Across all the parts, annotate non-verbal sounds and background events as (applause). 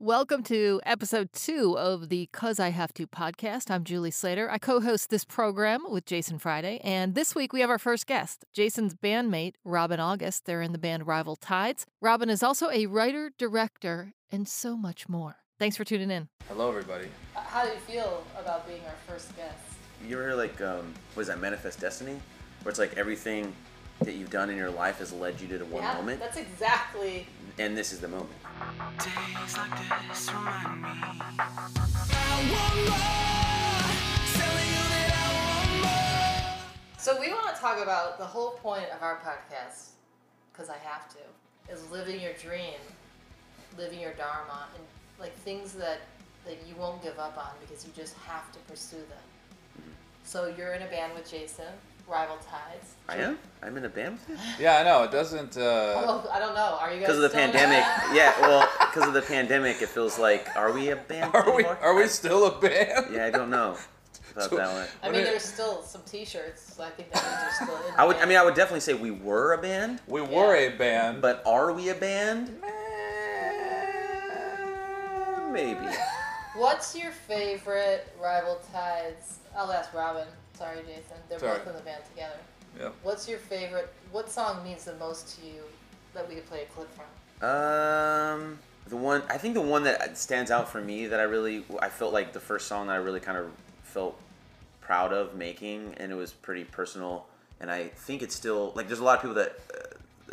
Welcome to episode two of the Cuz I Have to podcast. I'm Julie Slater. I co host this program with Jason Friday. And this week we have our first guest, Jason's bandmate, Robyn August. They're in the band Rival Tides. Robyn is also a writer, director, and so much more. Thanks for tuning in. Hello, everybody. How do you feel about being our first guest? You ever like um, what is that Manifest Destiny, where it's like everything that you've done in your life has led you to the one yeah, moment, that's exactly. And this is the moment. Days like this remind me. So we want to talk about the whole point of our podcast, because I have to, is living your dream, living your dharma, and like things that that you won't give up on because you just have to pursue them. Mm-hmm. So you're in a band with Jason, Rival Tides. I am. I'm in a band with you Yeah, I know. It doesn't. Uh, Oh, I don't know. Are you guys because of the still in a pandemic. (laughs) yeah, well, because of the pandemic, it feels like are we a band are we? Are we still a band? Yeah, I don't know (laughs) about So- that one. I mean, there's still some T-shirts. So I think that means you're still in. I would. the I mean, I would definitely say we were a band, We were a band, but are we a band? Maybe. (laughs) What's your favorite Rival Tides? I'll ask Robyn. Sorry, Jason. They're Sorry. both in the band together. Yep. What's your favorite? What song means the most to you that we could play a clip from? Um, the one I think the one that stands out for me that I really I felt like the first song that I really kind of felt proud of making, and it was pretty personal. And I think it's still like there's a lot of people that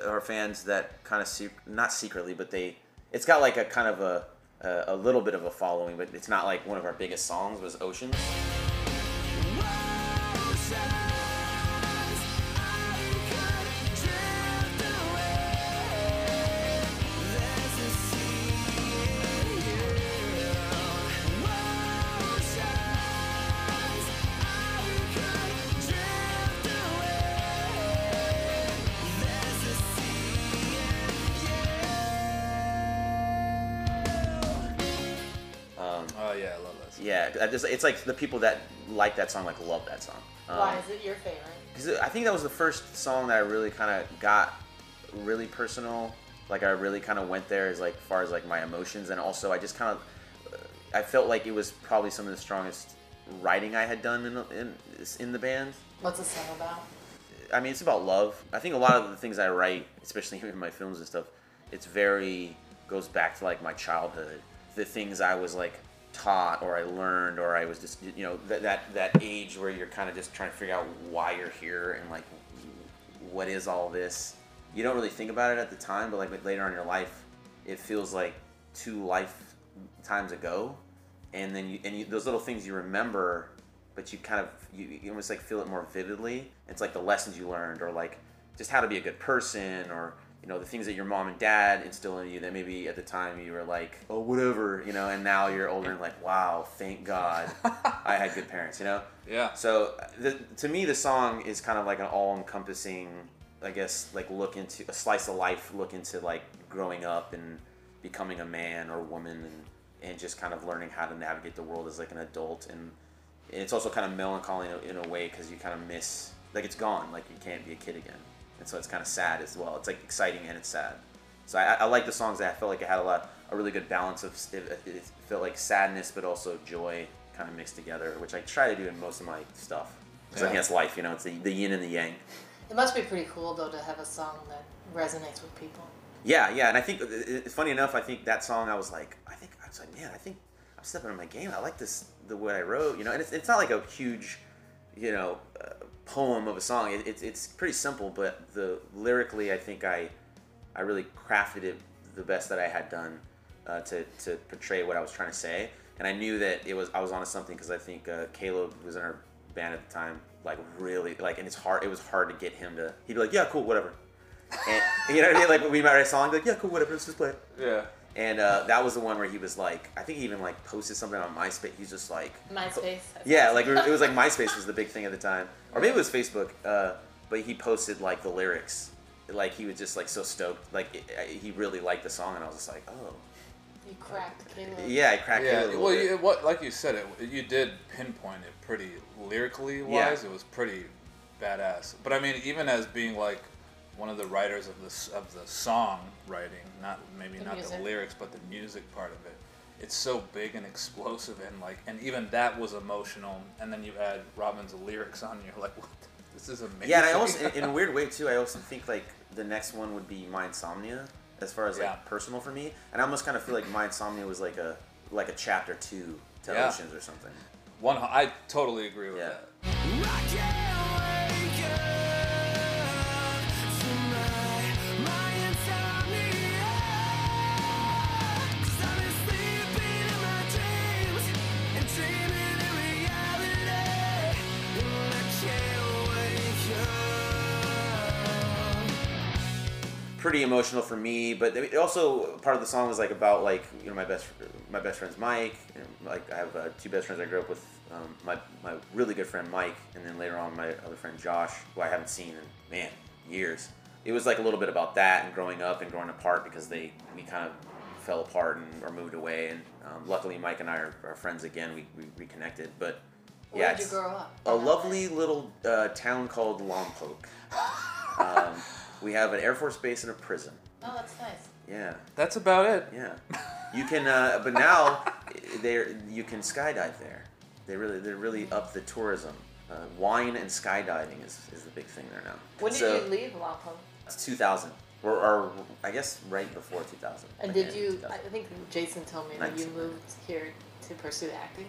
uh, are fans that kind of sec- not secretly, but they it's got like a kind of a a, a little bit of a following, but it's not like one of our biggest songs. Was Oceans. It's like the people that like that song like love that song. Um, Why is it your favorite? Because I think that was the first song that I really kind of got really personal. Like I really kind of went there as like far as like my emotions, and also I just kind of I felt like it was probably some of the strongest writing I had done in in, in the band. What's the song about? I mean, it's about love. I think a lot of the things I write, especially in my films and stuff, it's very goes back to like my childhood, the things I was like taught or I learned or I was just you know that that, that age where you're kind of just trying to figure out why you're here and like what is all this. You don't really think about it at the time, but like later on in your life, it feels like two lifetimes ago, and then you and you, those little things you remember but you kind of you, you almost like feel it more vividly. It's like the lessons you learned, or like just how to be a good person, or you know the things that your mom and dad instill in you that maybe at the time you were like, oh whatever, you know, and now you're older and like, wow, thank God I had good parents, you know. (laughs) Yeah. So the, to me, the song is kind of like an all-encompassing, I guess, like look into a slice of life, look into like growing up and becoming a man or woman, and and just kind of learning how to navigate the world as like an adult. And, and it's also kind of melancholy in a, in a way because you kind of miss, like it's gone, like you can't be a kid again, and so it's kind of sad as well. It's like exciting and it's sad. So I, I like the songs that I felt like it had a lot, a really good balance of, it, it felt like sadness but also joy kind of mixed together, which I try to do in most of my stuff. Because I think that's life, you know, it's the, the yin and the yang. It must be pretty cool though to have a song that resonates with people. Yeah, yeah, and I think it's funny enough. I think that song, I was like, I think I was like, man, I think I'm stepping on my game. I like this, the way I wrote, you know. And it's, it's not like a huge, you know, uh, poem of a song. It, it's it's pretty simple, but the lyrically, I think I, I really crafted it the best that I had done uh, to to portray what I was trying to say. And I knew that it was I was onto something because I think uh, Caleb was in our band at the time, like really like, and it's hard. It was hard to get him to. He'd be like, yeah, cool, whatever. And (laughs) you know what I mean? Like we might write a song, like, yeah, cool, whatever, let's just play. Yeah. And uh, that was the one where he was like, I think he even like posted something on MySpace. He's just like, MySpace. (laughs) yeah, like it was, like MySpace was the big thing at the time, or maybe it was Facebook. Uh, but he posted like the lyrics, like he was just like so stoked, like it, he really liked the song, and I was just like, oh, You cracked Caleb. yeah, I cracked Yeah. it a little Well, bit. you, what like you said, it you did pinpoint it pretty lyrically Yeah. wise. It was pretty badass. But I mean, even as being like one of the writers of this of the song writing, not maybe The not music. the lyrics, but the music part of it. it's so big and explosive and like and even that was emotional and then you add Robyn's lyrics on you're like (laughs) what this is amazing Yeah, and I also, (laughs) in, in a weird way too, I also think like the next one would be My Insomnia, as far as like Yeah. personal for me. And I almost kind of feel like My Insomnia was like a like a chapter two to Yeah. Oceans or something. one I totally agree with Yeah. that I Pretty emotional for me, but it also part of the song was like about like you know my best my best friend's Mike. And, like I have uh, two best friends I grew up with. Um, my my really good friend Mike, and then later on my other friend Josh, who I haven't seen in man years. It was like a little bit about that and growing up and growing apart because they we kind of fell apart and or moved away. And um, luckily Mike and I are, are friends again. We, we reconnected, but yeah, Where'd you grow up? a lovely little uh, town called Lompoc. (laughs) um, we have an Air Force base and a prison. Oh, that's nice. Yeah, that's about it yeah. (laughs) You can, uh, but now there you can skydive there. They really they really up the tourism. Uh, wine and skydiving is, is the big thing there now. When did So, you leave Lompoc? It's 2000, or, or I guess right before 2000. And like did end of you? 2000. I think Jason told me that you 19. moved here to pursue acting.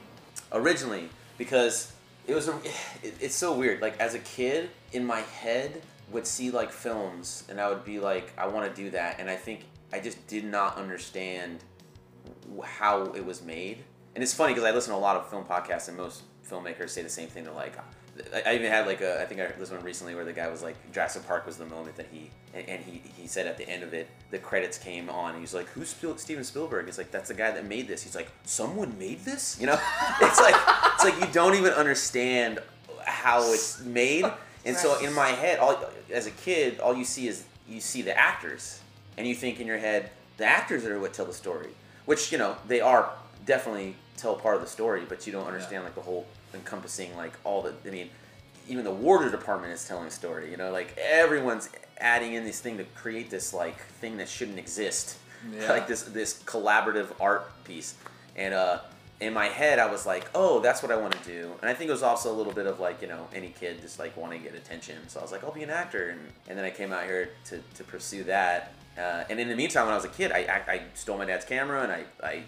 originally because it was a, (sighs) it, it's so weird like as a kid in my head would see like films and i would be like i want to do that and i think i just did not understand how it was made and it's funny because i listen to a lot of film podcasts and most filmmakers say the same thing they're like I- even had like a, I think I heard this one recently where the guy was like Jurassic Park was the moment that he and, and he, he said at the end of it the credits came on and he's like who's Spiel, Steven Spielberg? He's like that's the guy that made this. He's like someone made this, you know? (laughs) it's like it's like you don't even understand how it's made, and so in my head, all as a kid, all you see is you see the actors, and you think in your head the actors are what tell the story, which you know they are definitely tell part of the story, but you don't understand like the whole encompassing like all the. I mean, even the water department is telling a story. You know, like everyone's adding in this thing to create this like thing that shouldn't exist, (laughs) Yeah. like this this collaborative art piece, and uh. In my head, I was like, "Oh, that's what I want to do," and I think it was also a little bit of like, you know, any kid just like wanting to get attention. So I was like, "I'll be an actor," and, and then I came out here to, to pursue that. Uh, and in the meantime, when I was a kid, I, I, I stole my dad's camera, and I, I,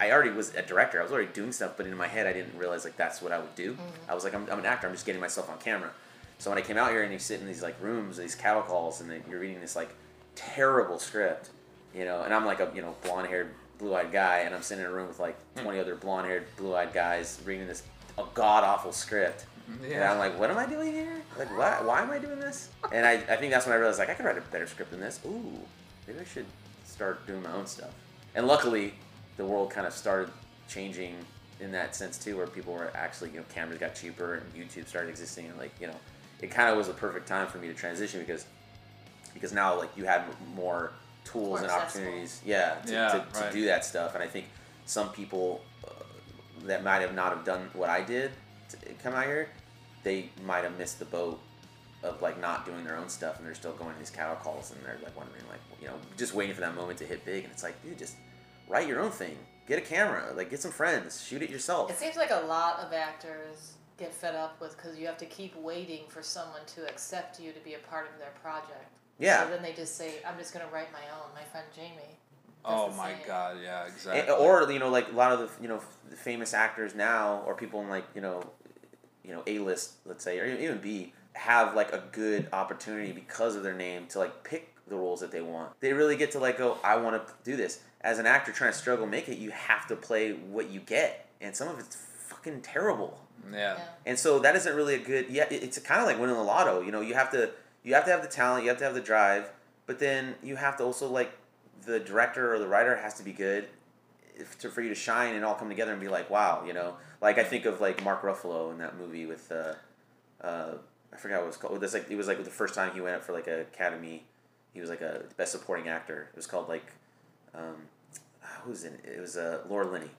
I, already was a director. I was already doing stuff, but in my head, I didn't realize like that's what I would do. I was like, I'm, I'm an actor. I'm just getting myself on camera. So when I came out here and you sit in these like rooms, these cattle calls, and then you're reading this like terrible script, you know, and I'm like a you know blonde haired, blue eyed guy, and I'm sitting in a room with like hmm. 20 other blonde haired, blue eyed guys reading this a god awful script. Yeah. And I'm like, what am I doing here? Like, why, why am I doing this? And I, I think that's when I realized, like, I could write a better script than this. Ooh, maybe I should start doing my own stuff. And luckily, the world kind of started changing in that sense too, where people were actually, you know, cameras got cheaper and YouTube started existing, and like, you know, it kind of was a perfect time for me to transition because, because now like you had more tools and opportunities, yeah, to, Yeah, to, to right. do that stuff. And I think some people uh, that might have not have done what I did to come out here, they might have missed the boat of like not doing their own stuff and they're still going to these cattle calls and they're like wondering like you know just waiting for that moment to hit big and it's like dude just write your own thing get a camera like get some friends shoot it yourself It seems like a lot of actors get fed up with because you have to keep waiting for someone to accept you to be a part of their project. Yeah. So then they just say, "I'm just gonna write my own." My friend Jamie. Oh my same. god, yeah, And- exactly. or you know like a lot of the you know f- famous actors now or people in like you know you know a list let's say or even b have like a good opportunity because of their name to like pick the roles that they want they really get to like go i want to do this as an actor trying to struggle make it you have to play what you get and some of it's fucking terrible yeah. Yeah. and so that isn't really a good. Yeah, it's kind of like winning the lotto. You know, you have to you have to have the talent, you have to have the drive, but then you have to also like the director or the writer has to be good if to, for you to shine and all come together and be like, wow, you know. Like I think of like Mark Ruffalo in that movie with uh, uh, I forgot what it was called. That's like it was like the first time he went up for like a Academy. He was like a best supporting actor. It was called like um, who's in it? It was uh, Laura Linney.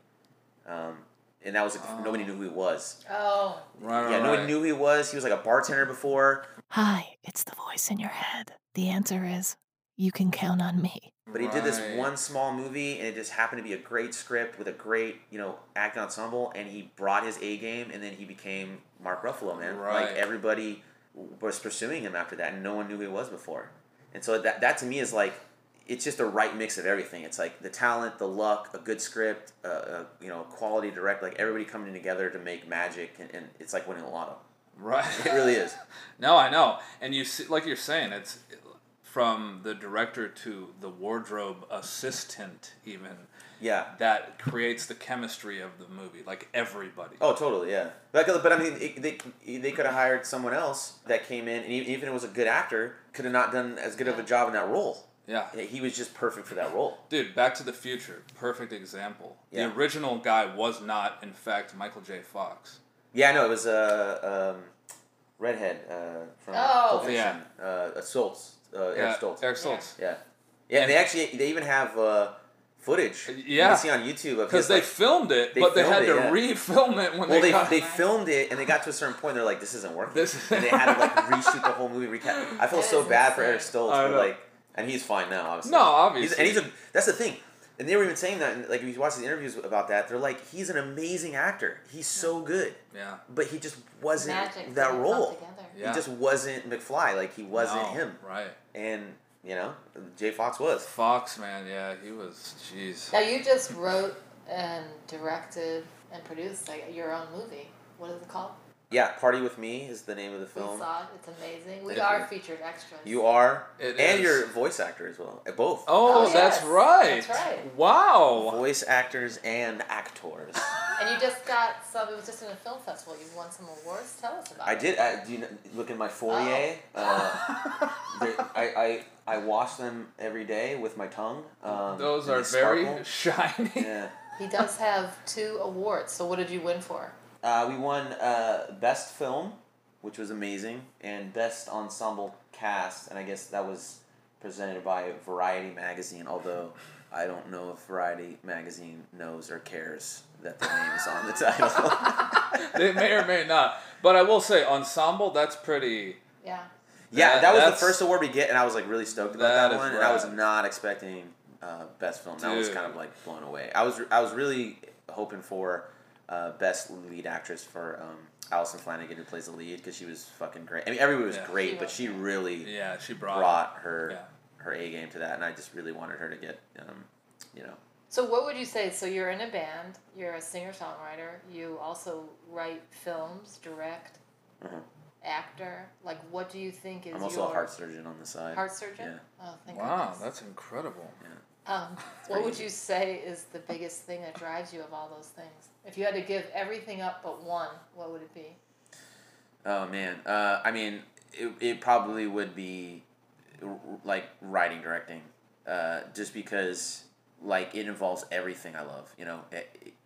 Um, and that was like, oh. nobody knew who he was. Oh. Right, Yeah, right, nobody knew who he was. He was like a bartender before. Hi, it's the voice in your head. The answer is you can count on me. But he did this one small movie, and it just happened to be a great script with a great, you know, acting ensemble, and he brought his A game, and then he became Mark Ruffalo, man. Right. Like everybody was pursuing him after that, and no one knew who he was before. And so that that to me is like, it's just a right mix of everything. It's like the talent, the luck, a good script, uh, uh, you know, quality direct, like everybody coming together to make magic, and, and it's like winning a lotto. Right. It really is. (laughs) No, I know, and you see, like you're saying, it's from the director to the wardrobe assistant, even Yeah. that creates the chemistry of the movie. Like everybody. Oh, totally, yeah. But, but I mean, it, they they could have hired someone else that came in, and even even if it was a good actor, could have not done as good of a job in that role. Yeah. He was just perfect for that role. Dude, Back to the Future, perfect example. Yeah. The original guy was not, in fact, Michael J. Fox. Yeah, I know it was uh, um, redhead uh, from Oh. Pulp Fiction. Uh, uh, Stoltz, uh, Eric yeah, Stoltz. Eric Stoltz. Yeah, yeah. And they actually they even have uh, footage. You Yeah. can see on YouTube Because they like, filmed it, they but they had filmed to it, yeah. re-film it when well, they, they, got they filmed it and they got to a certain point. They're like, "This isn't working." This is- and they had to like reshoot the whole movie. Recap. I feel (laughs) so bad for Eric. Stoltz, I but know. like, and he's fine now. Obviously. No, He's, obviously. and he's a. That's the thing. And they were even saying that, and, like, if you watch the interviews about that, they're like, he's an amazing actor. He's so good, Yeah. but he just wasn't Magic that role. Yeah. He just wasn't McFly. Like, he wasn't No, him. Right. And you know, J. Fox was. Fox, man, yeah, he was, jeez. Now you just wrote and directed and produced like your own movie. What is it called? Yeah, Party with Me is the name of the film. We film. saw it. It's amazing. We It are is. featured extras. You are, It and is. you're a voice actor as well. Uh, Both. Oh, Oh, that's yes. right. That's right. Wow. Voice actors and actors. (laughs) And you just got some. It was just in a film festival. You won some awards. Tell us about I it. I did. Uh, do you kn- look in my foyer? Uh, (laughs) I, I I wash them every day with my tongue. Um, Those are very sparkle. (laughs) shiny. Yeah. He does have two awards. So what did you win for? Uh, we won uh, best film, which was amazing, and best ensemble cast, and I guess that was presented by Variety magazine. Although I don't know if Variety magazine knows or cares that the name is on the title. (laughs) they may or may not. But I will say, ensemble, that's pretty. Yeah. yeah, That- that was the first award we get, and I was like really stoked about That that, is one, and I was not expecting uh, best film. That was kind of like blown away. I was I was really hoping for uh, best lead actress for um, Allison Flanagan who plays the lead because she was fucking great. I mean, everybody was Yeah. great, She but was she really Yeah, she brought. brought her Yeah. her A game to that, and I just really wanted her to get um, you know. So what would you say? So you're in a band. You're a singer songwriter. You also write films, direct, Mhm. actor. Like, what do you think is I'm also your a heart surgeon on the side. heart surgeon? Yeah. Oh, thank Wow, goodness. that's incredible. Um, (laughs) what would you say is the biggest thing that drives you of all those things? If you had to give everything up but one, what would it be? Oh man, uh, I mean, it, it probably would be r- like writing, directing, uh, just because like it involves everything I love. You know, I-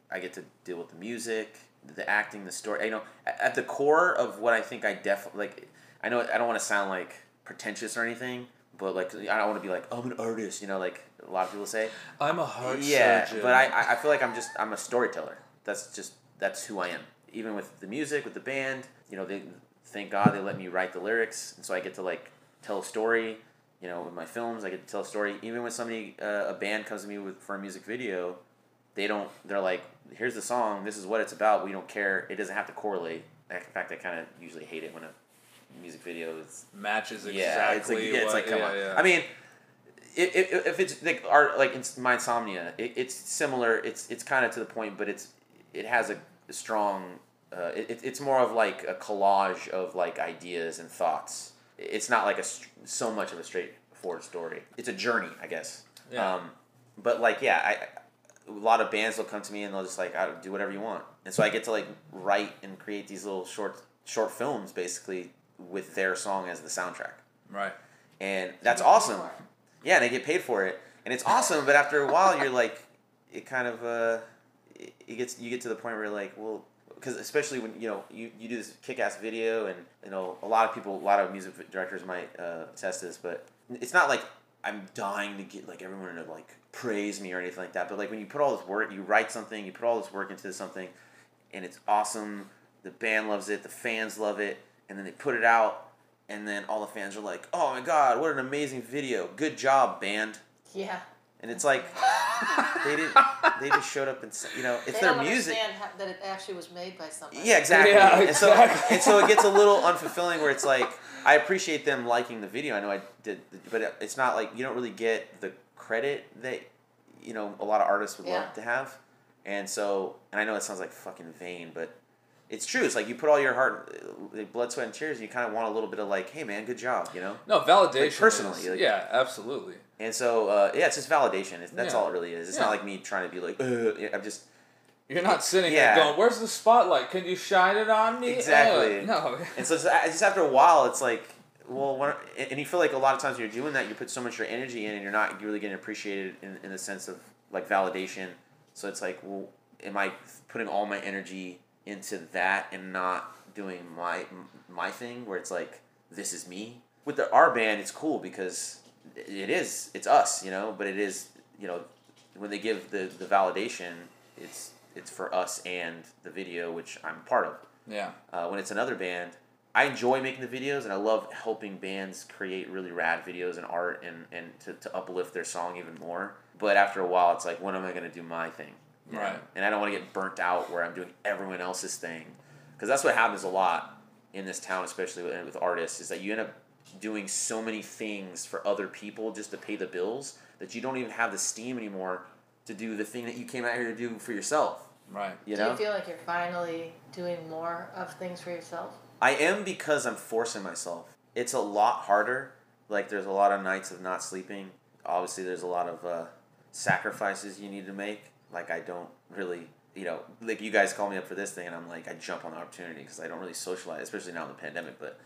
I get to deal with the music, the acting, the story. You know, at, at the core of what I think I definitely like. I know I don't want to sound like pretentious or anything, but like I don't want to be like I'm an artist. You know, like a lot of people say. I'm a heart yeah, surgeon. but I, I- feel like I'm just I'm a storyteller. That's just that's who I am. Even with the music, with the band, you know, they thank God they let me write the lyrics, and so I get to like tell a story. You know, with my films, I get to tell a story. Even when somebody uh, a band comes to me with for a music video, they don't. They're like, "Here's the song. This is what it's about. We don't care. It doesn't have to correlate." In fact, I kind of usually hate it when a music video is matches exactly. yeah, it's like yeah, it's like come yeah, on. yeah. I mean, if, if, if it's like art, like it's my insomnia, it, it's similar. It's it's kind of to the point, but it's it has a, strong. Uh, it, it's more of like a collage of like ideas and thoughts. It's not like a so much of a straightforward story. It's a journey, I guess. Yeah. Um, but like yeah, I a lot of bands will come to me and they'll just like I, do whatever you want, and so I get to like write and create these little short short films basically with their song as the soundtrack right. and that's You get paid awesome. Yeah, they get paid for it, and it's awesome. But after a while, you're like, it kind of uh, it, it gets you get to the point where you're like, well, because especially when you know you, you do this kick-ass video, and you know a lot of people, a lot of music directors might uh, test this, but it's not like I'm dying to get like everyone to like praise me or anything like that. But like when you put all this work, you write something, you put all this work into something, and it's awesome. The band loves it, the fans love it, and then they put it out, and then all the fans are like, "Oh my god, what an amazing video! Good job, band!" Yeah. And it's like they didn't. They just showed up and s- you know, it's they their don't music. understand how, that it actually was made by somebody. Yeah, exactly. Yeah, And so exactly. and so it gets a little (laughs) unfulfilling where it's like I appreciate them liking the video. I know I did, but it's not like you don't really get the credit that you know a lot of artists would Yeah. love to have. And so, and I know it sounds like fucking vain, but it's true. It's like you put all your heart, uh, blood, sweat, and tears, and you kind of want a little bit of like, hey man, good job, you know. No validation. personally, is- like- yeah, absolutely. And so, uh, yeah, it's just validation. It's, that's Yeah. all it really is. It's Yeah. not like me trying to be like, Ugh. I'm just You're not sitting Yeah. there going, "Where's the spotlight? Can you shine it on me?" Exactly. Uh, no. (laughs) And so just after a while, it's like, well, when, and you feel like a lot of times when you're doing that, you put so much of your energy in, and you're not really getting appreciated in, in the sense of like validation. So it's like, well, am I putting all my energy into that and not doing my my thing where it's like this is me. With the our band it's cool because it is it's us you know but it is you know when they give the the validation it's it's for us and the video which i'm part of. Yeah. uh, when it's another band i enjoy making the videos and i love helping bands create really rad videos and art and, and to, to uplift their song even more. But after a while it's like when am i going to do my thing You know? Right. and i don't want to get burnt out where i'm doing everyone else's thing because that's what happens a lot in this town especially with, with artists is that you end up doing so many things for other people just to pay the bills that you don't even have the steam anymore to do the thing that you came out here to do for yourself Right. you Do know you feel like you're finally doing more of things for yourself? I am because I'm forcing myself. It's a lot harder. Like there's a lot of nights of not sleeping. Obviously, there's a lot of uh, sacrifices you need to make. Like I don't really, you know, like you guys call me up for this thing, and I'm like, I jump on the opportunity because I don't really socialize, especially now in the pandemic. But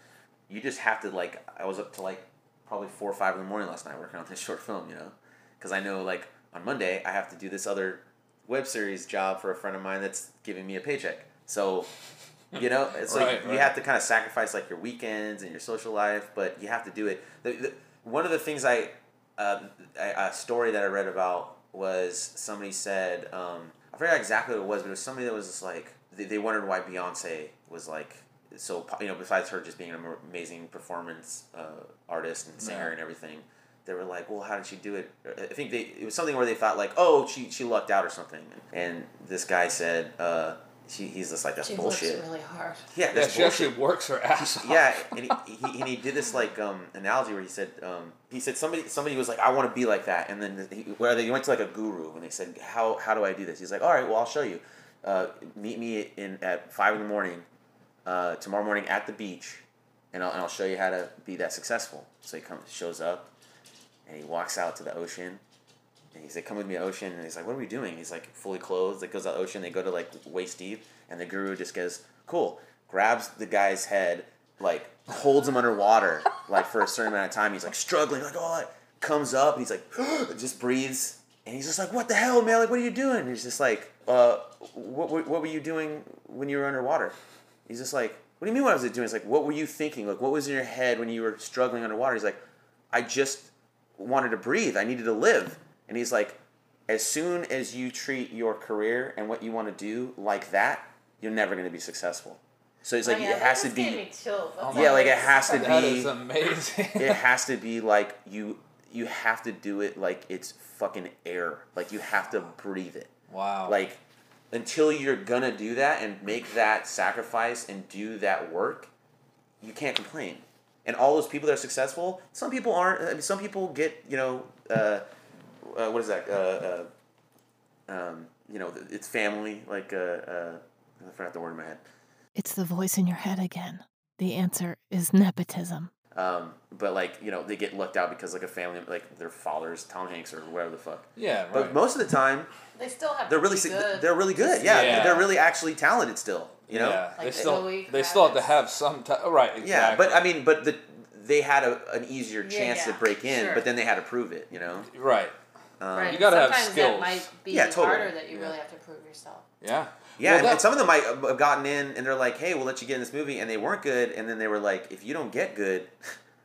you just have to like. I was up to like probably four or five in the morning last night working on (laughs) this short film. You know, because I know like on Monday I have to do this other web series job for a friend of mine that's giving me a paycheck. So you know, (laughs) it's like Right, you have to kind of sacrifice like your weekends and your social life, but you have to do it. The, the, one of the things I, uh, a, a story that I read about was somebody said, um, I forgot exactly what it was, but it was somebody that was just like they, they wondered why Beyonce was like so you know besides her just being an amazing performance uh, artist and singer Yeah. and everything. They were like, well, how did she do it? I think they it was something where they thought like, oh, she she lucked out or something. And this guy said, uh, she, he's just like that's She bullshit. looks really hard. Yeah, Yeah, she bullshit. actually works her ass (laughs) off. yeah, and he, he, and he did this like um, analogy where he said um, he said somebody somebody was like I want to be like that, and then he, where they went to like a guru and they said how how do I do this? He's like, all right, well I'll show you. Uh, meet me in at five in the morning uh, tomorrow morning at the beach, and I'll, and I'll show you how to be that successful. So he comes shows up, and he walks out to the ocean. And he's like, "Come with me, ocean." And he's like, "What are we doing?" He's like, fully clothed. Like goes to the ocean. They go to like waist deep, and the guru just goes, "Cool." Grabs the guy's head, like holds him underwater, like for a certain amount of time. He's like struggling, like oh, that comes up, and he's like, (gasps) just breathes, and he's just like, "What the hell, man? Like, what are you doing?" And he's just like, "Uh, what, what, what were you doing when you were underwater?" He's just like, "What do you mean? What was it doing?" It's like, "What were you thinking? Like, what was in your head when you were struggling underwater?" He's like, "I just wanted to breathe. I needed to live." And he's like, "As soon as you treat your career and what you want to do like that, you're never going to be successful." So it's like Oh, yeah, it has to be. me chills. Yeah, like, it has to That be- is amazing. (laughs) it has to be like you you have to do it like it's fucking air. Like you have to breathe it. wow. Like until you're gonna do that and make that sacrifice and do that work, you can't complain. And all those people that are successful, some people aren't. I mean, some people get you know, uh, uh, what is that? Uh, uh, um, you know, it's family. Like uh, uh, I forgot the word in my head. It's the voice in your head again. The answer is nepotism. Um, but like you know, they get looked out because like a family, like their father's Tom Hanks or whatever the fuck. yeah, right. But most of the time, They still have. they're really good. they're really good. Yeah, Yeah. they're really actually talented still. You know. yeah, Like they still Zoe they still have to have some time. Right. Exactly. Yeah, but I mean, but the they had a, an easier Yeah, chance to break in, sure. but then they had to prove it. You know. right. Um, Right. You gotta have skills. that might be Yeah, totally. harder that you Yeah. really have to prove yourself. Yeah. Yeah, Well, and, and some of them might have gotten in, and they're like, "Hey, we'll let you get in this movie," and they weren't good, and then they were like, "If you don't get good,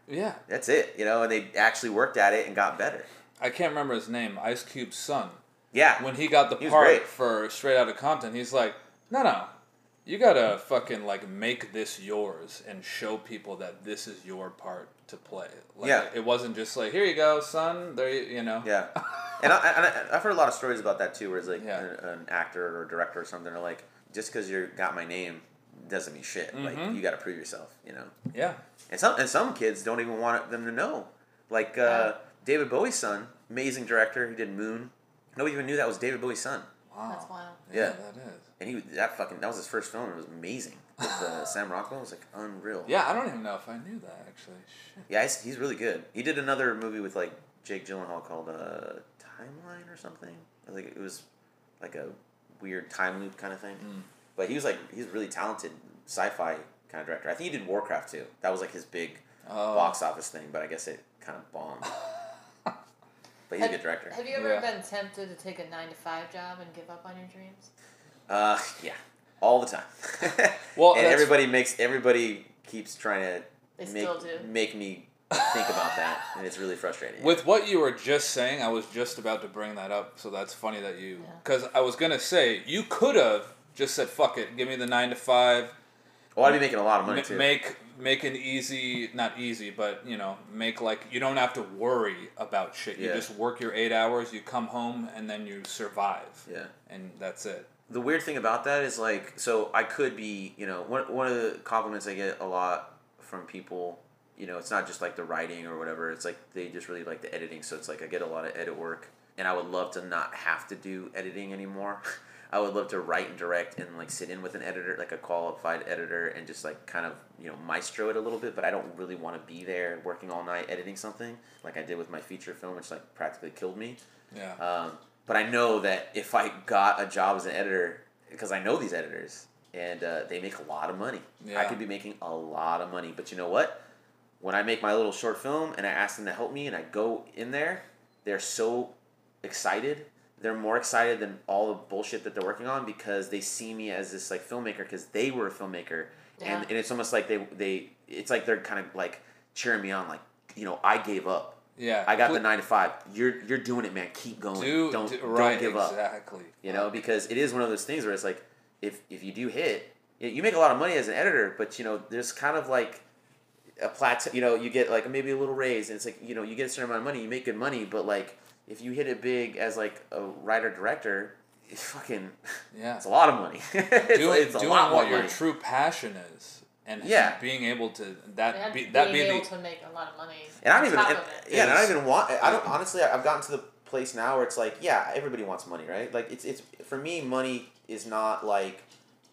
Yeah. (laughs) that's it," you know, and they actually worked at it and got better. I can't remember his name. Ice Cube's son. Yeah, When he got the He part great. for Straight Outta Compton, he's like, no, no, You gotta fucking like make this yours and show people that this is your part to play. Like, Yeah. It wasn't just like here you go, son. There you you know. Yeah, (laughs) and, I, and I, I've heard a lot of stories about that too, where it's like Yeah. an, an actor or director or something are like, just because you got my name doesn't mean shit. Like Mhm. you got to prove yourself, you know. Yeah. And some and some kids don't even want them to know. Like uh, David Bowie's son, amazing director. He did Moon. Nobody even knew that was David Bowie's son. Wow. That's wild. Yeah, Yeah. that is. And he that fucking that was his first film. It was amazing. With uh, (laughs) Sam Rockwell, was like unreal. Yeah, I don't even know if I knew that actually. Shit. Yeah, he's, he's really good. He did another movie with like Jake Gyllenhaal called uh, Timeline or something. Like it was like a weird time loop kind of thing. Mm. But he was like he's really talented sci-fi kind of director. I think he did Warcraft too. That was like his big Oh. box office thing, but I guess it kind of bombed. (laughs) but he's a Have- good director. Have you ever Yeah. been tempted to take a nine to five job and give up on your dreams? Uh, yeah, all the time. (laughs) Well, and that's- everybody makes everybody keeps trying to They make still do. make me think about that, and it's really frustrating. With what you were just saying, I was just about to bring that up, so that's funny that you. Yeah. Because I was gonna say you could have just said fuck it, give me the nine to five, well, I'd be making a lot of money ma- too. make make an easy, not easy, but you know, make like you don't have to worry about shit. You Yeah. just work your eight hours, you come home, and then you survive, yeah. and that's it. The weird thing about that is like, so I could be, you know, one one of the compliments I get a lot from people, you know, it's not just like the writing or whatever. It's like they just really like the editing. So it's like I get a lot of edit work, and I would love to not have to do editing anymore. (laughs) I would love to write and direct and like sit in with an editor, like a qualified editor, and just like kind of you know maestro it a little bit. But I don't really want to be there working all night editing something like I did with my feature film, which like practically killed me. Yeah. Um, but I know that if I got a job as an editor, because I know these editors and uh, they make a lot of money. Yeah. I could be making a lot of money. But you know what? When I make my little short film and I ask them to help me and I go in there, they're so excited. They're more excited than all the bullshit that they're working on because they see me as this like filmmaker because they were a filmmaker Yeah. and, and it's almost like they they it's like they're kind of like cheering me on like you know I gave up yeah. I got Pl- the nine to five. You're you're doing it, man. Keep going. Do, don't do- don't right, give up. exactly. You know, because it is one of those things where it's like, if if you do hit, you you make a lot of money as an editor, but you know, there's kind of like a plateau. You know, you get like maybe a little raise, and it's like you know, you get a certain amount of money, you make good money, but like if you hit it big as like a writer director, it's fucking Yeah. it's a lot of money. (laughs) it's, doing it's a doing lot more what your money. true passion is, and Yeah. being able to that And be being that be able the to make a lot of money. And I don't even, and, of it. yeah, and I don't even want. I don't honestly. I've gotten to the place now where it's like, yeah, everybody wants money, right? Like it's it's for me, money is not like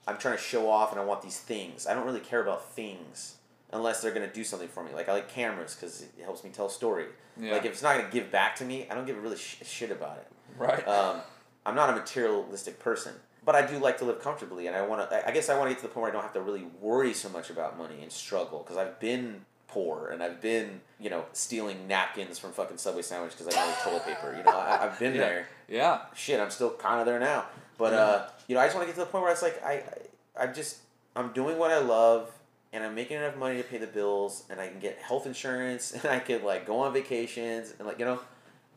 I'm trying to show off and I want these things. I don't really care about things unless they're gonna do something for me. Like I like cameras because it helps me tell a story. Yeah. Like if it's not gonna give back to me, I don't give a really sh- shit about it. right. Um, I'm not a materialistic person, but I do like to live comfortably, and I want to. I guess I want to get to the point where I don't have to really worry so much about money and struggle because I've been poor and I've been, you know, stealing napkins from fucking Subway sandwich because I wanted toilet paper. You know, I, I've been Yeah. there. yeah. Shit, I'm still kind of there now. But uh, you know, I just want to get to the point where it's like I, I, I'm just, I'm doing what I love. And I'm making enough money to pay the bills, and I can get health insurance, (laughs) and I can like go on vacations, and like you know,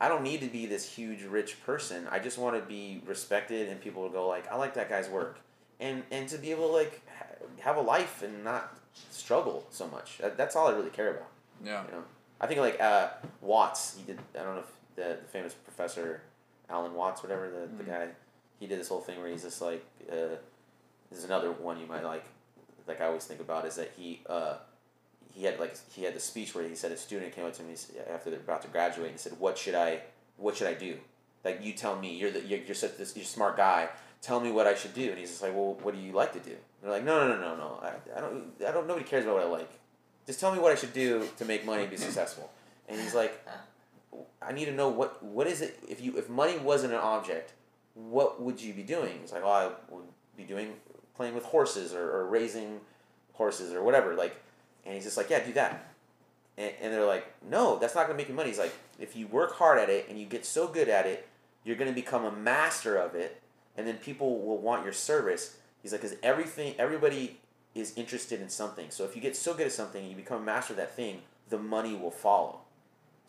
I don't need to be this huge rich person. I just want to be respected and people will go like, I like that guy's work, and and to be able to like ha- have a life and not struggle so much. That, that's all I really care about. Yeah. You know, I think like uh, Watts. He did. I don't know if the, the famous professor Alan Watts, whatever the, the Mm. guy. He did this whole thing where he's just like. Uh, there's another one you might like. Like I always think about is that he. Uh, he had like he had the speech where he said a student came up to me after they're about to graduate and he said, "What should I what should I do? Like you tell me. You're the you're, you're such this you're a smart guy. Tell me what I should do." And he's just like, "Well, what do you like to do?" And they're like, "No, no, no, no, no. I, I don't I don't nobody cares about what I like. Just tell me what I should do to make money and be successful." And he's like, (laughs) "I need to know what what is it if you if money wasn't an object, what would you be doing?" He's like, "Oh, I would be doing playing with horses or, or raising horses or whatever." Like, and he's just like, "Yeah, do that." And, and they're like, "No, that's not gonna make you money." He's like, "If you work hard at it and you get so good at it, you're gonna become a master of it, and then people will want your service." He's like, "Cause everything, everybody is interested in something. So if you get so good at something and you become a master of that thing, the money will follow.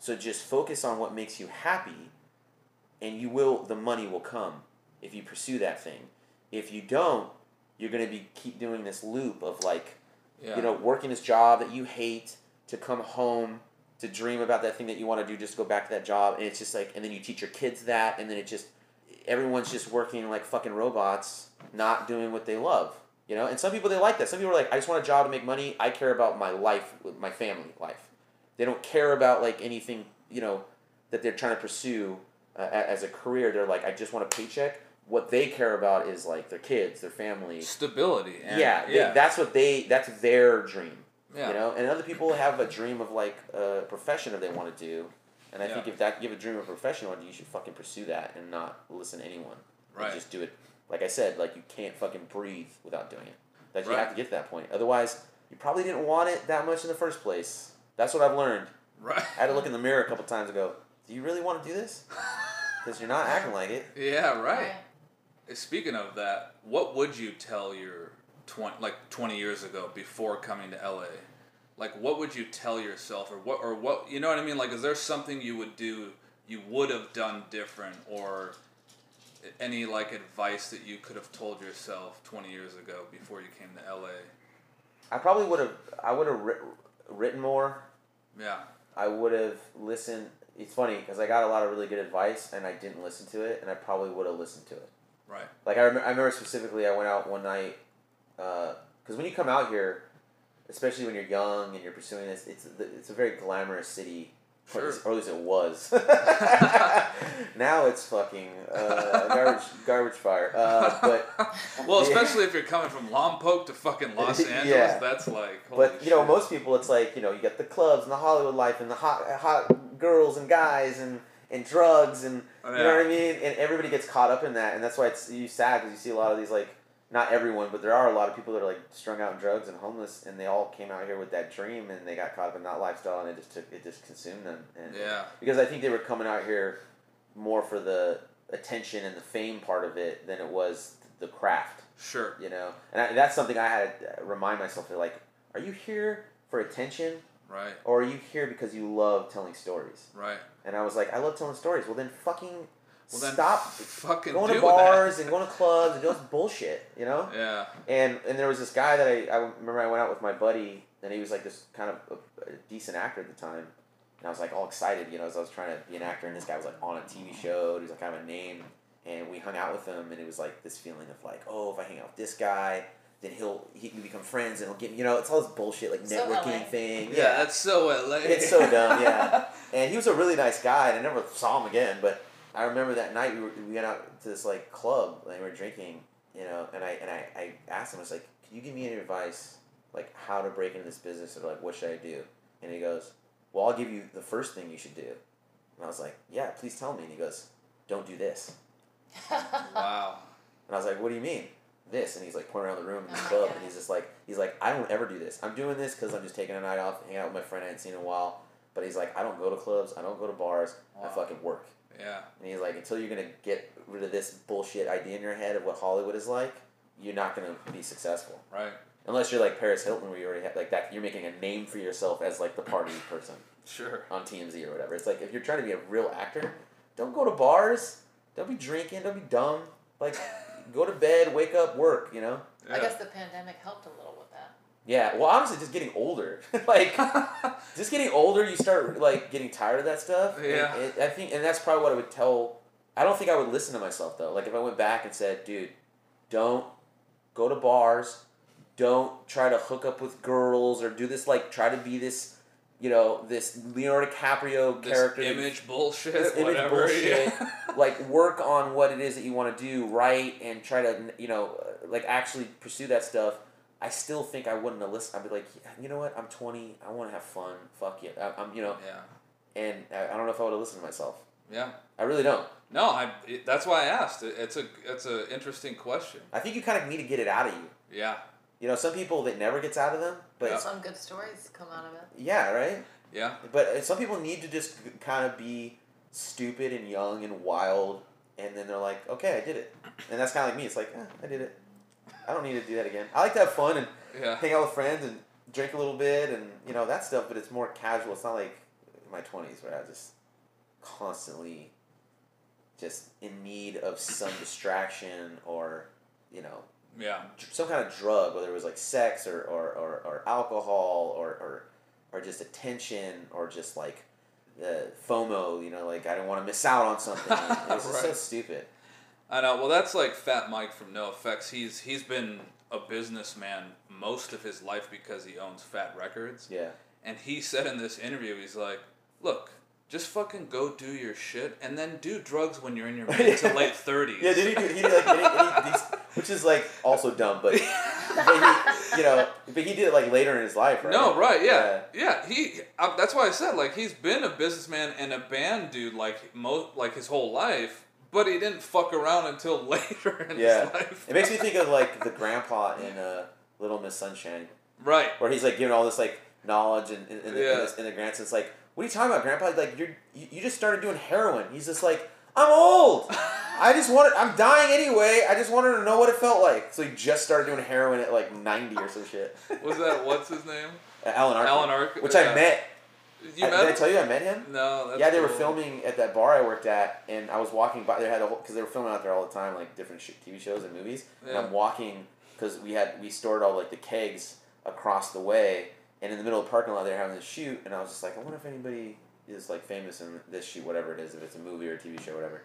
So just focus on what makes you happy, and you will. The money will come if you pursue that thing. If you don't, you're gonna be keep doing this loop of like Yeah. you know working this job that you hate to come home to dream about that thing that you want to do just go back to that job and it's just like and then you teach your kids that and then it just everyone's just working like fucking robots not doing what they love you know? And some people they like that. Some people are like i just want a job to make money. I care about my life my family life. They don't care about like anything you know that they're trying to pursue uh, as a career. They're like i just want a paycheck what they care about is like their kids their family Stability. And, yeah, they- yeah. that's what they that's their dream yeah. you know and other people have a dream of like a profession that they want to do and i think if that you have a dream of a profession you want to do you should fucking pursue that and not listen to anyone And Right. just do it like i said like you can't fucking breathe without doing it that you Right. have to get to that point otherwise you probably didn't want it that much in the first place that's what i've learned Right. i had to look in the mirror a couple times and go do you really want to do this (laughs) because you're not acting like it Yeah, right. Speaking of that, what would you tell your twenty like twenty years ago before coming to LA? Like, what would you tell yourself, or what, or what you know what I mean? Like, is there something you would do, you would have done different, or any like advice that you could have told yourself twenty years ago before you came to LA? i probably would have i would have writ- written more Yeah, I would have listened. It's funny because I got a lot of really good advice and I didn't listen to it, and I probably would have listened to it. Right. Like I, rem- I remember specifically, I went out one night because when you come out here, especially when you're young and you're pursuing this, it's it's a very glamorous city. Or, at Sure. least, or at least it was. (laughs) (laughs) now it's fucking uh, garbage garbage fire. Uh, but (laughs) Well, Yeah. especially if you're coming from Lompoc to fucking Los Yeah. Angeles, that's like. But you know, most people, it's like you know, you get the clubs and the Hollywood life and the hot, hot girls and guys and and drugs and you know what I mean. And everybody gets caught up in that, and that's why it's you sad because you see a lot of these like not everyone, but there are a lot of people that are like strung out in drugs and homeless, and they all came out here with that dream, and they got caught up in that lifestyle, and it just took it just consumed them. And Yeah. because I think they were coming out here more for the attention and the fame part of it than it was the craft Sure. you know and I, that's something i had to remind myself of like are you here for attention Right. or are you here because you love telling stories Right. and i was like i love telling stories well then fucking Well, then stop fucking going to bars and going to clubs and doing bullshit you know Yeah. and and there was this guy that I, I remember I went out with my buddy and he was like this kind of a, a decent actor at the time and I was like all excited you know as I was trying to be an actor and this guy was like on a TV show he was like kind of a name and we hung out with him and it was like this feeling of like oh if I hang out with this guy then he'll he can become friends and he'll get you know it's all this bullshit like So networking LA. thing Yeah, that's so LA. It's so dumb, yeah. (laughs) and he was a really nice guy, and I never saw him again. But I remember that night we, were, we went out to this like club and we were drinking, you know. And I and I, I asked him, I was like, "Can you give me any advice, like how to break into this business, or like what should I do?" And he goes, "Well, I'll give you the first thing you should do." And I was like, "Yeah, please tell me." And he goes, "Don't do this." wow. And I was like, "What do you mean?" This, and he's like pointing around the room in the Oh club, God. and he's just like, he's like, I don't ever do this. I'm doing this because I'm just taking a night off, hanging out with my friend I hadn't seen in a while. But he's like, I don't go to clubs, I don't go to bars, I fucking work. Yeah. And he's like, until you're gonna get rid of this bullshit idea in your head of what Hollywood is like, you're not gonna be successful. Right. Unless you're like Paris Hilton, where you already have like that, you're making a name for yourself as like the party (coughs) person Sure. on TMZ or whatever. It's like if you're trying to be a real actor, don't go to bars, don't be drinking, don't be dumb. Like, go to bed, wake up, work. You know. I guess the pandemic helped a little with that. Yeah. Well, honestly, just getting older, (laughs) like. (laughs) just getting older, you start like getting tired of that stuff. And Yeah. it- I think, and that's probably what I would tell. I don't think I would listen to myself though. Like if I went back and said, "Dude, don't go to bars, don't try to hook up with girls or do this like try to be this, you know, this Leonardo DiCaprio this character, image bullshit. this image whatever. bullshit. Yeah. (laughs) like work on what it is that you want to do right and try to you know uh, like actually pursue that stuff i still think i wouldn't have listened i'd be like "Yeah, you know what i'm 20 i want to have fun fuck it I, i'm you know yeah. and I, I don't know if i would have listened to myself Yeah. i really don't No, I. It, that's why I asked. It, it's a. It's a interesting question. i think you kind of need to get it out of you Yeah. you know some people that never gets out of them but Yeah. Some good stories come out of it. yeah right Yeah. but uh, some people need to just kind of be stupid and young and wild and then they're like okay i did it and that's kind of like me it's like eh, i did it i don't need to do that again i like to have fun and Yeah. hang out with friends and drink a little bit and you know that stuff but it's more casual it's not like my 20s where i was just constantly just in need of some distraction or you know Yeah. some kind of drug, whether it was like sex or or, or, or alcohol or, or or just attention or just like the FOMO, you know, like I don't want to miss out on something. (laughs) It was just so stupid. I know. Well, that's like Fat Mike from NOFX. He's he's been a businessman most of his life because he owns Fat Wreck Chords. Yeah. And he said in this interview, he's like, "Look, just fucking go do your shit, and then do drugs when you're in your mid to (laughs) late 30s. Yeah, did he do? He did like, and he, and he, which is like also dumb, but, but he, you know, but he did it like later in his life, right? No, right? Yeah, yeah. He. Uh, that's why I said like he's been a businessman and a band dude like most like his whole life, but he didn't fuck around until (laughs) later in Yeah. his life. It makes me think of like the grandpa in uh, Little Miss Sunshine, right. where he's like giving all this like knowledge and in, in, the, in, Yeah. the, in the grants. It's like, what are you talking about, Grandpa? Like you're you, you just started doing heroin. He's just like, I'm old. I just wanted. I'm dying anyway. I just wanted to know what it felt like. So he just started doing heroin at like 90 or some shit. Was that what's his name? Uh, Alan Arkin. Alan Arkin, Which yeah. I met. You I- met did I tell you I met him? No. Yeah, they were filming at that bar I worked at, and I was walking by. They had a because they were filming out there all the time, like different sh- TV shows and movies. Yeah. And I'm walking because we had we stored all like the kegs across the way, and in the middle of the parking lot, they were having this shoot, and I was just like, I wonder if anybody is like famous in this shoot, whatever it is, if it's a movie or a TV show, whatever.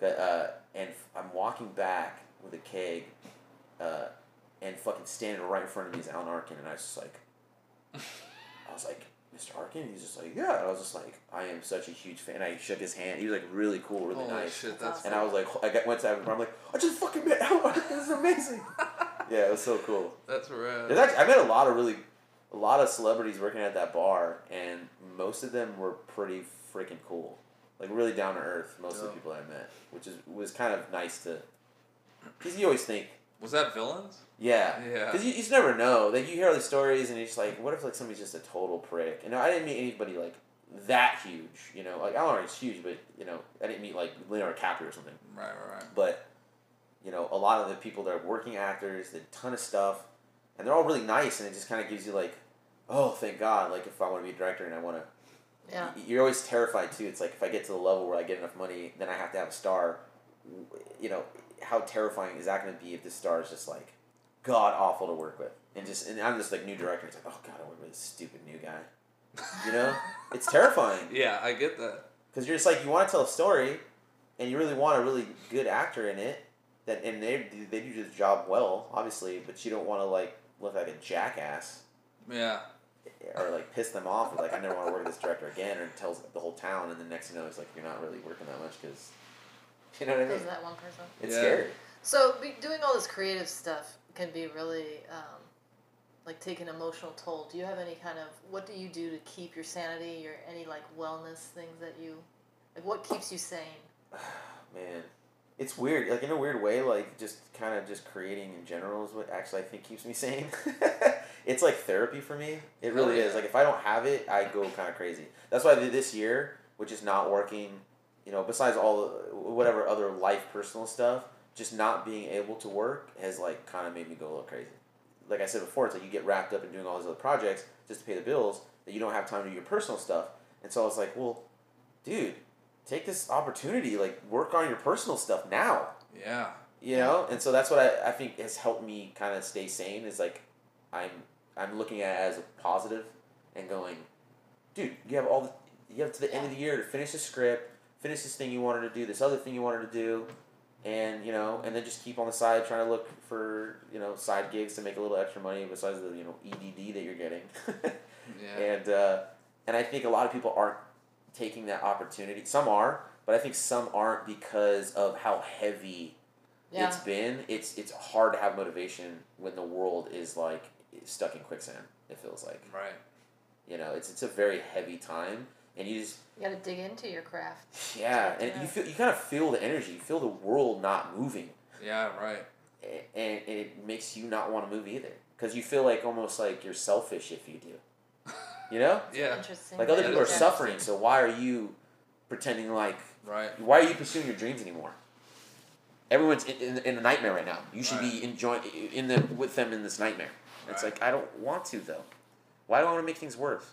But, uh, and f- I'm walking back with a keg, uh, and fucking standing right in front of me is Alan Arkin, and I was just like, (laughs) I was like, Mr. Arkin? He's just like, yeah. And I was just like, I am such a huge fan. I shook his hand. He was like really cool, really Holy nice. shit, And I was like, I got, went to I'm like, I just fucking met Alan Arkin. This is amazing. (laughs) yeah, it was so cool. that's rad. Actually, I met a lot of really, a lot of celebrities working at that bar, and most of them were pretty freaking cool. Like really down to earth. Most of the people I met, which is was kind of nice to, because you always think, Was that villains? yeah, Yeah. because you, you just never know. Like you hear all these stories, and you're just like, what if like somebody's just a total prick? And I didn't meet anybody like that huge. You know, like Alan Arkin's huge, but you know, I didn't meet like Leonardo DiCaprio or something. Right, right, right. But you know, a lot of the people that are working actors, did a ton of stuff, and they're all really nice, and it just kind of gives you like, oh, thank God. Like if I want to be a director and I want to, Yeah. you're always terrified too. It's like if I get to the level where I get enough money, then I have to have a star. You know, how terrifying is that going to be if this star is just like god awful to work with, and just and I'm just like new director. It's like, oh God, I work with this stupid new guy. You know, (laughs) it's terrifying Yeah, I get that. because you're just like you want to tell a story, and you really want a really good actor in it. That and they they do this job well, obviously, but you don't want to like look like a jackass Yeah. or like piss them off. With, like I never want to work with this director again, or tells the whole town, and the next thing you know, it's like you're not really working that much because (laughs) you know what I mean. Because of that one person. It's Yeah. scary. So be, doing all this creative stuff can be really um, like take an emotional toll. Do you have any kind of what do you do to keep your sanity or any like wellness things that you like? What keeps you sane? (sighs) Man, it's weird. Like in a weird way, like just kind of just creating in general is what actually I think keeps me (laughs) sane. it's like therapy for me. It oh, really is. Like if I don't have it, I go kind of crazy. That's why this year, which is not working. You know, besides all whatever other life personal stuff, just not being able to work has like kind of made me go a little crazy. Like I said before, it's like you get wrapped up in doing all these other projects just to pay the bills that you don't have time to do your personal stuff. And so I was like, well, dude, take this opportunity, like work on your personal stuff now. Yeah. You know? And so that's what I, I think has helped me kind of stay sane is like I'm I'm looking at it as a positive and going, dude, you have all the you have to the end of the year to finish the script, finish this thing you wanted to do, this other thing you wanted to do, and you know, and then just keep on the side trying to look for, you know, side gigs to make a little extra money besides the, you know, EDD that you're getting. (laughs) Yeah. and uh, and I think a lot of people aren't taking that opportunity. Some are, but I think some aren't because of how heavy Yeah. it's been. It's it's hard to have motivation when the world is like stuck in quicksand. It feels like Right. you know it's it's a very heavy time, and you just You got to dig into your craft. yeah, Yeah. and you feel you kind of feel the energy. You feel the world not moving, Yeah, right. and, and it makes you not want to move either because you feel like almost like you're selfish if you do. You know, Yeah. Interesting. like other That people are suffering, so why are you pretending like Right. Why are you pursuing your dreams anymore? Everyone's in, in, in a nightmare right now. You should Right. be enjoying in the with them in this nightmare. It's like I don't want to though. Why do I want to make things worse?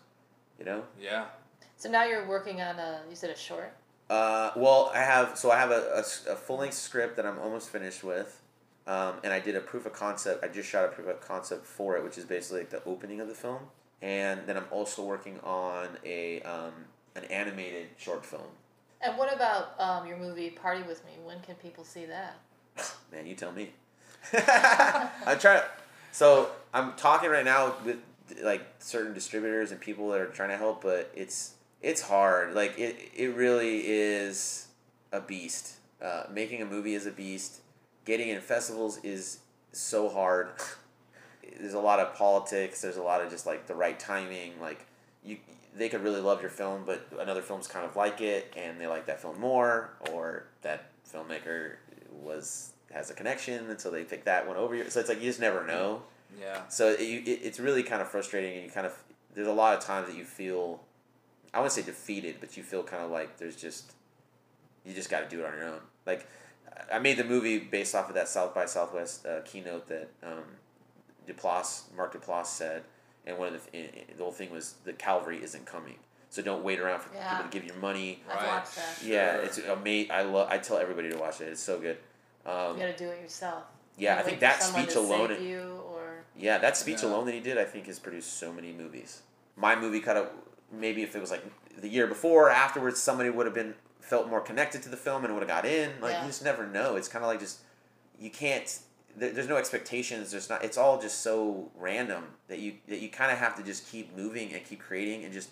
You know. Yeah. So now you're working on a you said a short. Uh, well, I have so I have a a full length script that I'm almost finished with. um, and I did a proof of concept. I just shot a proof of concept for it, which is basically like the opening of the film. And then I'm also working on a um, an animated short film. And what about um, your movie Party with Me? When can people see that? Man, you tell me. (laughs) I try. So I'm talking right now with like certain distributors and people that are trying to help, but it's it's hard. Like it it really is a beast. Uh, making a movie is a beast. Getting in festivals is so hard. There's a lot of politics. There's a lot of just like the right timing. Like you, they could really love your film, but another film's kind of like it, and they like that film more, or that filmmaker was has a connection, and so they pick that one over you. So it's like you just never know. Yeah. So it, it, it's really kind of frustrating, and you kind of there's a lot of times that you feel, I wouldn't say defeated, but you feel kind of like there's just, you just got to do it on your own. Like, I made the movie based off of that South by Southwest uh, keynote that um, Duplass, Mark Duplass said, and one of the th- the whole thing was the Calvary isn't coming. So don't wait around for Yeah. people to give you money. I've Right. watched that. Yeah, Sure. it's amazing. I love. I tell everybody to watch it. It's so good. Um, You got to do it yourself. yeah, I think that speech alone. save you or Yeah, that speech Yeah. alone that he did, I think, has produced so many movies. My movie kind of maybe if it was like the year before or afterwards, somebody would have been felt more connected to the film and would have got in. Like Yeah. you just never know. It's kind of like just you can't. There, there's no expectations. There's not. It's all just so random that you that you kind of have to just keep moving and keep creating and just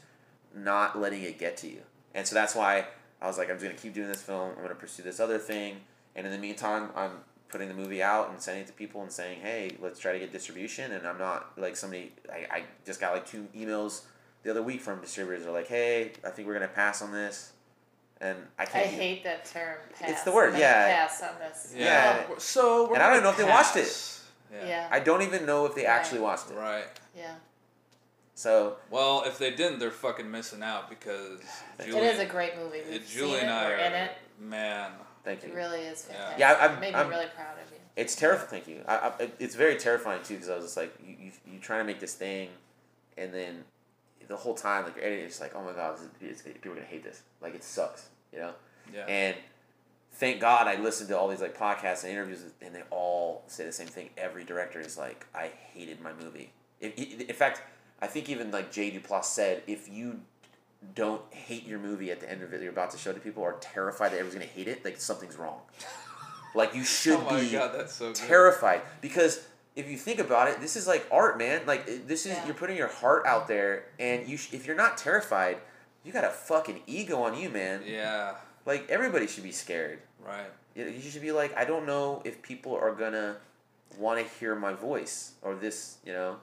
not letting it get to you. And so that's why I was like, I'm just gonna keep doing this film. I'm gonna pursue this other thing. And in the meantime, I'm putting the movie out and sending it to people and saying, hey, let's try to get distribution. And I'm not like somebody. I, I just got like two emails the other week from distributors. Are like, hey, I think we're gonna pass on this. And I I can't. I hate that term. Pass. It's the word, I'm yeah. Pass on this. Yeah. Oh, So we're And I don't gonna even know if they watched it. Yeah. Yeah. Yeah. I don't even know if they Right. actually watched it. Right. Yeah. So Well, if they didn't, they're fucking missing out because It Julie, is a great movie. We've Julie seen and it. I We're are in it. man. thank you. It really is Yeah. fantastic. Yeah, I'm- It made I'm- me really proud of you. It's terrifying. Thank you. I, I, it's very terrifying too because I was just like, you, you, you trying to make this thing, and then the whole time like you're editing, it's like, oh my god, this is, people are gonna hate this. Like it sucks, you know. Yeah. And thank God I listened to all these like podcasts and interviews, and they all say the same thing. Every director is like, I hated my movie. In, in fact, I think even like Jay Duplass said, if you don't hate your movie at the end of it, you're about to show to people, are terrified that everyone's gonna hate it, like something's wrong. Like you (laughs) should oh my be god, that's so terrified because if you think about it, this is like art, man. Like this is Yeah. you're putting your heart out there, and you sh- if you're not terrified, you got a fucking ego on you, man. Yeah. Like everybody should be scared. Right. You you should be like, I don't know if people are gonna want to hear my voice or this, you know.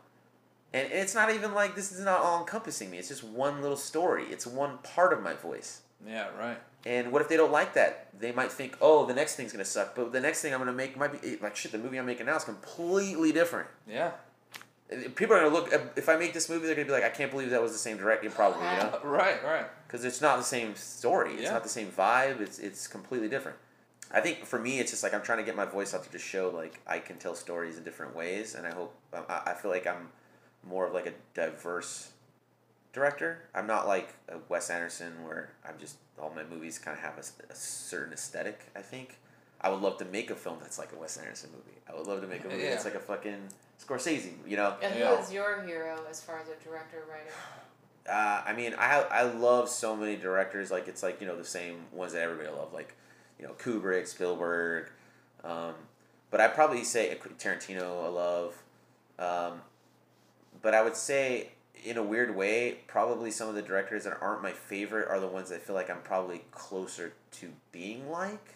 And it's not even like this is not all encompassing me. It's just one little story. It's one part of my voice. Yeah. Right. And what if they don't like that? They might think, oh, the next thing's gonna suck. But the next thing I'm gonna make might be eh, like shit. The movie I'm making now is completely different. Yeah. People are gonna look. If I make this movie, they're gonna be like, I can't believe that was the same director. Probably, you know, (laughs) Right. Right. because it's not the same story. It's Yeah. not the same vibe. It's it's completely different. I think for me, it's just like I'm trying to get my voice out to just show like I can tell stories in different ways, and I hope I, I feel like I'm more of like a diverse director. I'm not like a Wes Anderson where I'm just all my movies kind of have a certain aesthetic. I think I would love to make a film that's like a Wes Anderson movie. I would love to make a movie Yeah. that's like a fucking Scorsese. You know, And Yeah. who is your hero as far as a director writer? uh, I mean, I I love so many directors. Like it's like you know the same ones that everybody love, like you know Kubrick, Spielberg. Um, but I'd probably say Tarantino. I love. Um, but I would say, in a weird way, probably some of the directors that aren't my favorite are the ones that feel like I'm probably closer to being like.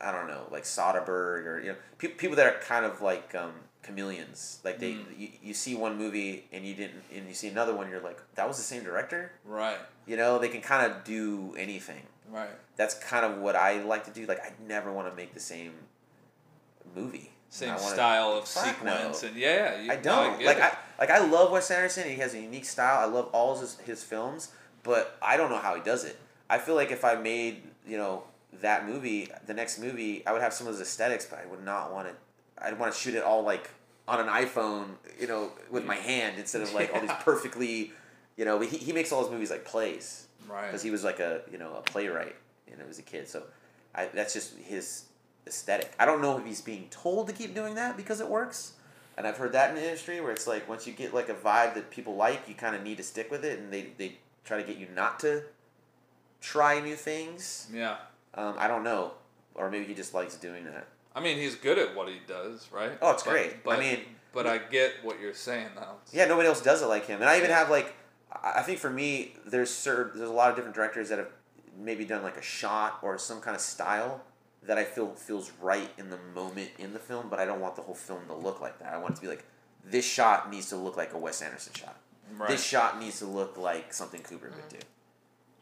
I don't know, like Soderbergh or you know, pe- people that are kind of like um, chameleons. Like they, Mm. you, you see one movie and you didn't, and you see another one, you're like, that was the same director. Right. You know, they can kind of do anything. Right. That's kind of what I like to do. Like I never want to make the same movie. Same style of Fuck no. sequence and yeah, yeah. You, I don't get like it. I like I love Wes Anderson. He has a unique style. I love all his his films, but I don't know how he does it. I feel like if I made you know that movie, the next movie, I would have some of his aesthetics, but I would not want to. I'd want to shoot it all like on an iPhone, you know, with my hand instead of like all these (laughs) perfectly, you know. He, he makes all his movies like plays right. because he was like a you know a playwright, you know, as a kid. So, I that's just his aesthetic. I don't know if he's being told to keep doing that because it works. And I've heard that in the industry where it's like once you get like a vibe that people like, you kind of need to stick with it, and they they try to get you not to try new things. Yeah. Um, I don't know, or maybe he just likes doing that. I mean, he's good at what he does, right? Oh, it's But- great. I mean- but I get what you're saying now. Yeah, nobody else does it like him. And I even have like, I I think for me, there's certain, there's a lot of different directors that have maybe done like a shot or some kind of style that I feel feels right in the moment in the film, but I don't want the whole film to look like that. I want it to be like, this shot needs to look like a Wes Anderson shot. Right. This shot needs to look like something Kubrick would mm-hmm. do.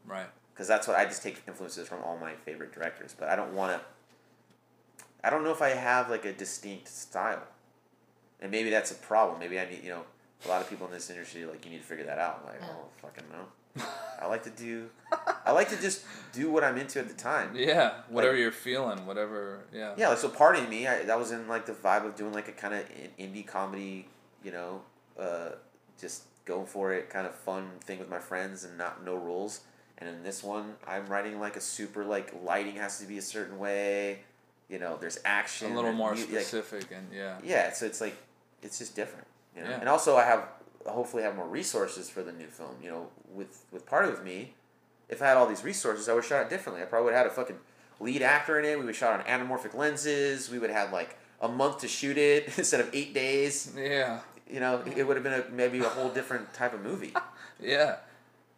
right. Because that's what I just take influences from all my favorite directors, but I don't want to. I don't know if I have like a distinct style, and maybe that's a problem. Maybe I need, you know, a lot of people in this industry like you need to figure that out. Like, oh, fucking no. I like to do. I like to just do what I'm into at the time. (laughs) Yeah. Whatever you're feeling, whatever. Yeah. Yeah, like so. Part of me, I, that was in like the vibe of doing like a kind of indie comedy, you know, uh, just going for it, kind of fun thing with my friends and not no rules. And in this one, I'm writing like a super like lighting has to be a certain way, you know. There's action, A little more mu- like- specific and yeah. yeah, so it's like it's just different, you know. Yeah. And also, I have hopefully have more resources for the new film. You know, with with part of me, if I had all these resources, I would have shot it differently. I probably would have had a fucking lead actor in it. We would have shot on anamorphic lenses. We would have had like a month to shoot it (laughs) instead of eight days. Yeah. You know, it would have been a, maybe a whole different type of movie. (laughs) Yeah.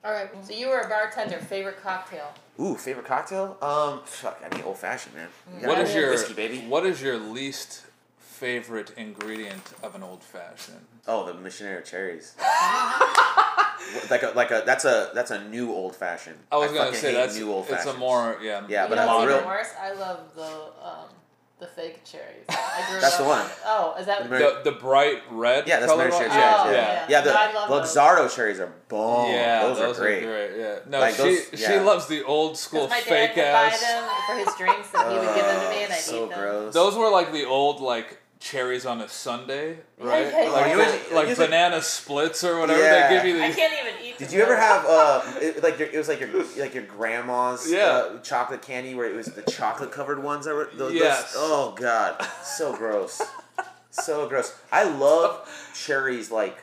All right. So you were a bartender. Favorite cocktail? Ooh, favorite cocktail? Um, fuck, I mean old fashioned, man. You What gotta is have your whiskey, baby? What is your least favorite ingredient of an old fashioned? Oh, the missionary cherries. (laughs) like a like a that's a that's a new old fashioned. I was gonna fucking say hate that's new old it's a more yeah Yeah, you but know I'm what's real- even worse? I love the um, the fake cherries. I (laughs) grew That's up the one. on- Oh, is that? The Mary- the the bright red Yeah, that's color Mary one? Cherry yeah, cherries, yeah. yeah. Yeah, the No, I love those. Luxardo cherries are bomb. Yeah, those, are great. Yeah, no, Like, she those- she loves the old school Because my dad fake would buy ass. them for his drinks, and he would give them to me, and I'd (laughs) so eat them. gross. Those were like the old like cherries on a sundae, right? yeah, yeah. Like, you the- always- like usually- banana splits or whatever. Yeah. They give you I can't even eat. Did them. you ever have uh it, like your, it was like your like your grandma's Yeah. uh, chocolate candy where it was the chocolate covered ones that were those, those- Yes. oh god so gross so gross I love cherries like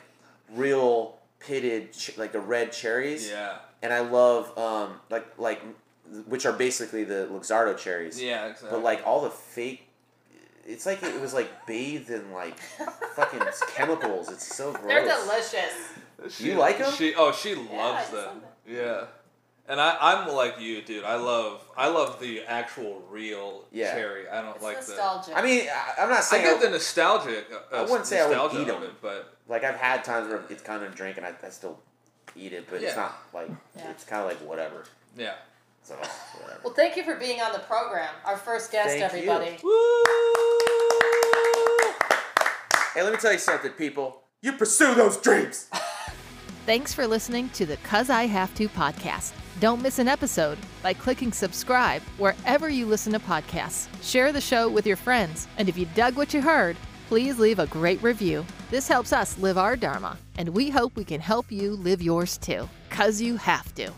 real pitted ch- like the red cherries yeah and I love um like like which are basically the Luxardo cherries yeah exactly. but like all the fake it's like it was like bathed in like fucking (laughs) chemicals it's so gross They're delicious. She, You like 'em? She oh she I loves love them. Yeah. And I, I'm like you, dude. I love I love the actual real Yeah. cherry. I don't It's like the. I mean I, I'm not saying I saying get the nostalgic. Uh, I wouldn't say I would nostalgia eat of 'em. it, but like I've had times where it's kind of a drink and I, I still eat it, but it's not like Yeah. it's kind of like whatever. yeah. So whatever. well, thank you for being on the program. Our first guest, Thank everybody. Hey, let me tell you something, people. You pursue those dreams. (laughs) Thanks for listening to the Cuz I Have to podcast. Don't miss an episode by clicking subscribe wherever you listen to podcasts. Share the show with your friends, and if you dug what you heard, please leave a great review. This helps us live our Dharma, and we hope we can help you live yours too. Cuz you have to.